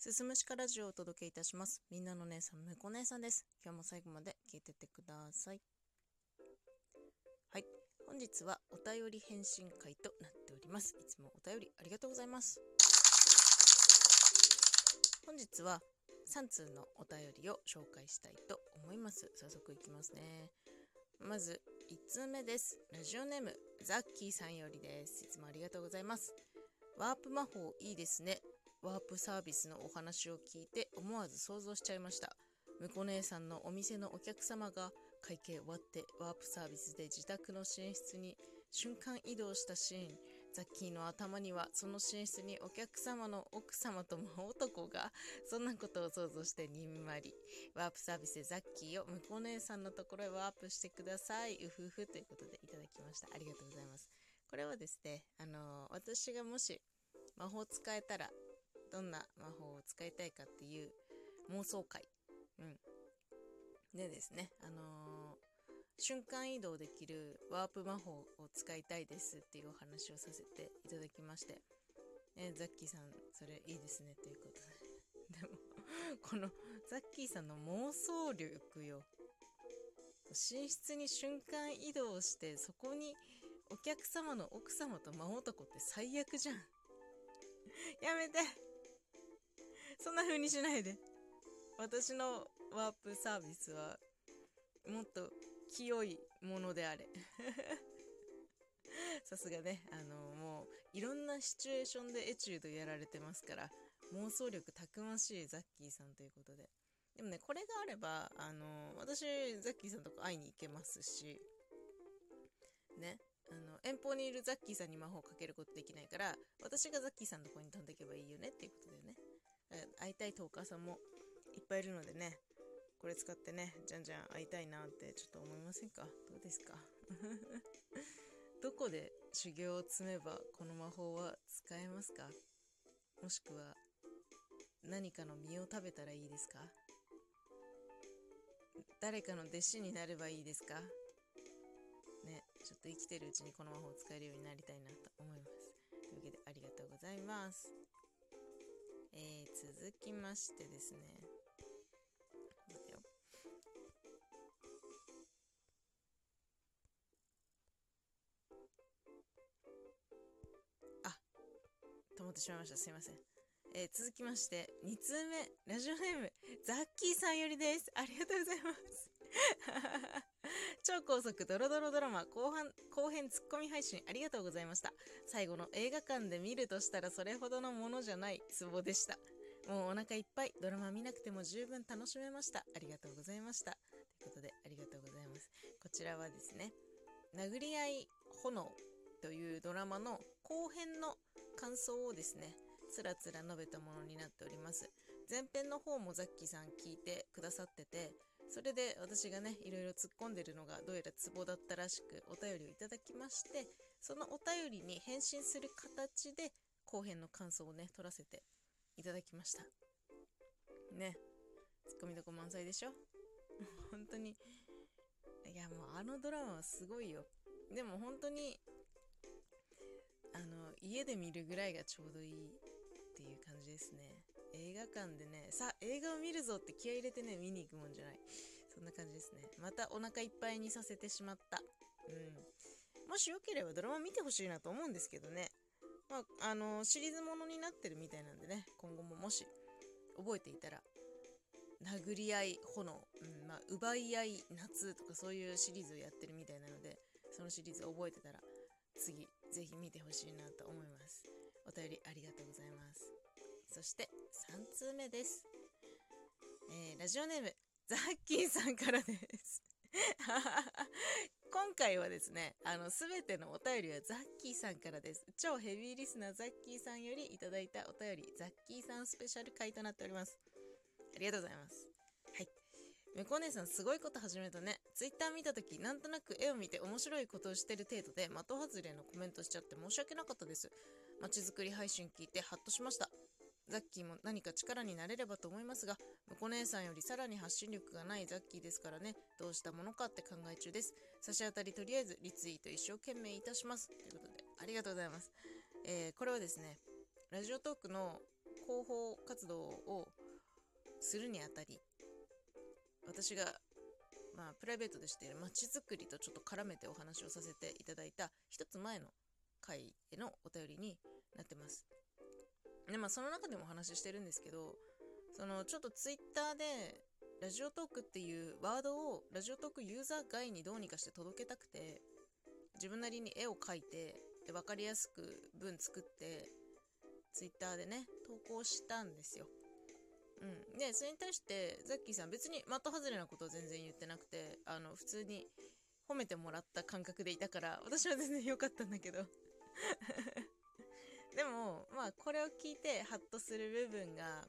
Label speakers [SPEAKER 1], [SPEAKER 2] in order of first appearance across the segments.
[SPEAKER 1] すすむしかラジオをお届けいたします。みんなの姉さん、むこ姉さんです。今日も最後まで聞いてってください。はい。本日はお便り返信会となっております。いつもお便りありがとうございます。本日は3通のお便りを紹介したいと思います。早速いきますね。まず、1通目です。ラジオネーム、ザッキーさんよりです。いつもありがとうございます。ワープ魔法いいですね。ワープサービスのお話を聞いて思わず想像しちゃいました。むこ姉さんのお店のお客様が会計終わってワープサービスで自宅の寝室に瞬間移動したシーン。ザッキーの頭にはその寝室にお客様の奥様と真男がそんなことを想像してにんまり。ワープサービスでザッキーをむこ姉さんのところへワープしてください。うふふということでいただきました。ありがとうございます。これはですね、あの私がもし魔法使えたらどんな魔法を使いたいかっていう妄想会。うん。でですね、あのー瞬間移動できるワープ魔法を使いたいですっていうお話をさせていただきまして、えザッキーさん、それいいですねということで。でも、このザッキーさんの妄想力よ。寝室に瞬間移動して、そこにお客様の奥様と真男って最悪じゃん。やめて そんな風にしないで。私のワープサービスは、もっと清いものであれ。さすがね、あの、もう、いろんなシチュエーションでエチュードやられてますから、妄想力たくましいザッキーさんということで。でもね、これがあれば、あの、私、ザッキーさんとこ会いに行けますし、ね、あの、遠方にいるザッキーさんに魔法をかけることできないから、私がザッキーさんのとこに飛んでいけばいいよねっていうことでね。会いたいトーカーさんもいっぱいいるのでね、これ使ってね、じゃんじゃん会いたいなってちょっと思いませんか？どうですか？どこで修行を積めばこの魔法は使えますか？もしくは何かの実を食べたらいいですか？誰かの弟子になればいいですか？ね、ちょっと生きてるうちにこの魔法を使えるようになりたいなと思います。というわけでありがとうございます。えー、続きましてですね。待てよあ、止まってしまいました。すいません。えー続きまして、2通目、ラジオネーム、ザッキーさんよりです。ありがとうございます。超高速ドロドロドラマ後半後編ツッコミ配信ありがとうございました。最後の映画館で見るとしたらそれほどのものじゃないツボでした。もうお腹いっぱいドラマ見なくても十分楽しめました。ありがとうございました。ということでありがとうございます。こちらはですね殴り合い炎というドラマの後編の感想をですねつらつら述べたものになっております。前編の方もザッキーさん聞いてくださっててそれで私がねいろいろ突っ込んでるのがどうやらツボだったらしくお便りをいただきましてそのお便りに返信する形で後編の感想をね取らせていただきました。ね。ツッコミどこ満載でしょ？本当に。いやもうあのドラマはすごいよ。でも本当にあの家で見るぐらいがちょうどいいっていう感じですね。映画館でねさあ映画を見るぞって気合入れてね見に行くもんじゃない。そんな感じですね。またお腹いっぱいにさせてしまった。うん。もしよければドラマ見てほしいなと思うんですけどね。まああのシリーズものになってるみたいなんでね今後ももし覚えていたら殴り合い炎、うんまあ、奪い合い夏とかそういうシリーズをやってるみたいなのでそのシリーズ覚えてたら次ぜひ見てほしいなと思います。お便りありがとうございます。そして3通目です、えーラジオネームザッキーさんからです今回はですねあの全てのお便りはザッキーさんからです超ヘビーリスナーザッキーさんよりいただいたお便りザッキーさんスペシャル回となっておりますありがとうございますはい向こう姉さんすごいこと始めたね。ツイッター見たとき、なんとなく絵を見て面白いことをしてる程度で、的外れのコメントしちゃって申し訳なかったです。街づくり配信聞いてハッとしました。ザッキーも何か力になれればと思いますが、向こ姉さんよりさらに発信力がないザッキーですからね、どうしたものかって考え中です。差し当たりとりあえずリツイート一生懸命いたします。ということで、ありがとうございます。えーこれはですね、ラジオトークの広報活動をするにあたり私がまあプライベートでしている街づくりとちょっと絡めてお話をさせていただいた一つ前の回へのお便りになってますでまあその中でもお話ししてるんですけどそのちょっとツイッターでラジオトークっていうワードをラジオトークユーザー外にどうにかして届けたくて自分なりに絵を描いてで分かりやすく文作ってツイッターでね投稿したんですよ。うん、でそれに対してザッキーさん別に的外れなことは全然言ってなくてあの普通に褒めてもらった感覚でいたから私は全然良かったんだけど。でもまあこれを聞いてハッとする部分が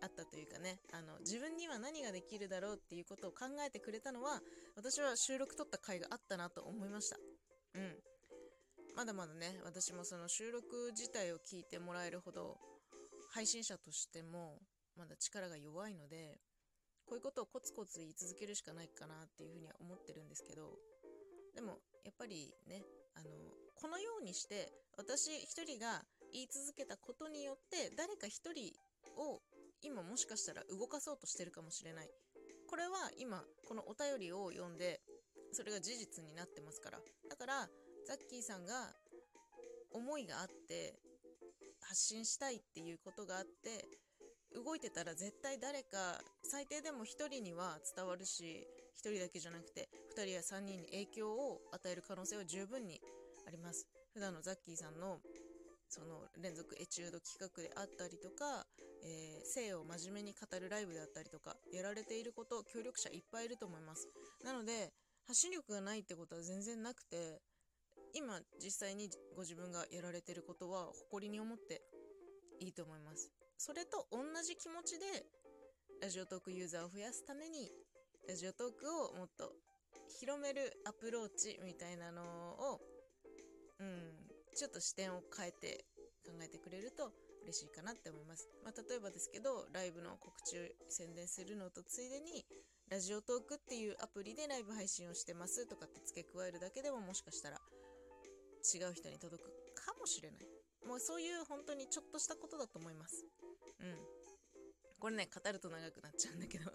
[SPEAKER 1] あったというかね。あの自分には何ができるだろうっていうことを考えてくれたのは私は収録撮った回があったなと思いました。うん。まだまだね私もその収録自体を聞いてもらえるほど配信者としてもまだ力が弱いのでこういうことをコツコツ言い続けるしかないかなっていうふうには思ってるんですけどでもやっぱりねあのこのようにして私一人が言い続けたことによって誰か一人を今もしかしたら動かそうとしてるかもしれない。これは今このお便りを読んでそれが事実になってますから。だからザッキーさんが思いがあって発信したいっていうことがあって動いてたら絶対誰か最低でも1人には伝わるし1人だけじゃなくて2人や3人に影響を与える可能性は十分にあります。普段のザッキーさんのその連続エチュード企画であったりとか、えー、性を真面目に語るライブであったりとかやられていること協力者いっぱいいると思います。なので発信力がないってことは全然なくて今実際にご自分がやられてることは誇りに思っていいと思います。それと同じ気持ちでラジオトークユーザーを増やすためにラジオトークをもっと広めるアプローチみたいなのをちょっと視点を変えて考えてくれると嬉しいかなって思います。まあ、例えばですけど、ライブの告知を宣伝するのとついでに、ラジオトークっていうアプリでライブ配信をしてますとかって付け加えるだけでももしかしたら違う人に届くかもしれない。もうそういう本当にちょっとしたことだと思います。うん。これね、語ると長くなっちゃうんだけど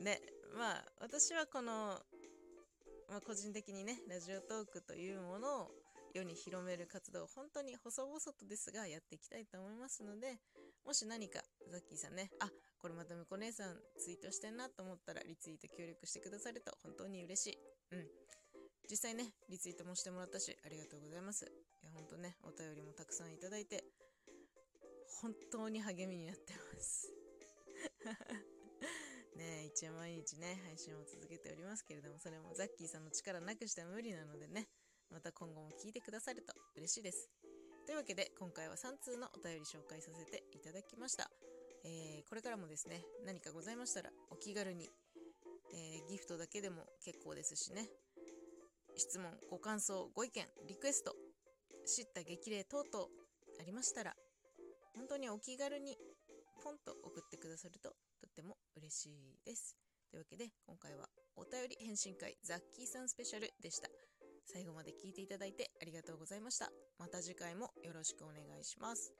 [SPEAKER 1] で、まあ、私はこの、まあ、個人的にね、ラジオトークというものを世に広める活動を本当に細々とですがやっていきたいと思いますので、もし何かザッキーさんね、あ、これまたむこ姉さんツイートしてんなと思ったらリツイート協力してくださると本当に嬉しい。うん。実際ね、リツイートもしてもらったし、ありがとうございます。いや、ほんとね、お便りもたくさんいただいて、本当に励みになってます。ね一応毎日ね、配信を続けておりますけれども、それもザッキーさんの力なくしては無理なのでね、また今後も聞いてくださると嬉しいです。というわけで今回は3通のお便り紹介させていただきました。えー、これからもですね、何かございましたらお気軽に、えー、ギフトだけでも結構ですしね、質問、ご感想、ご意見、リクエスト、知った激励等々ありましたら、本当にお気軽にポンと送ってくださるととっても嬉しいです。というわけで今回はお便り返信会ザッキーさんスペシャルでした。最後まで聞いていただいてありがとうございました。また次回もよろしくお願いします。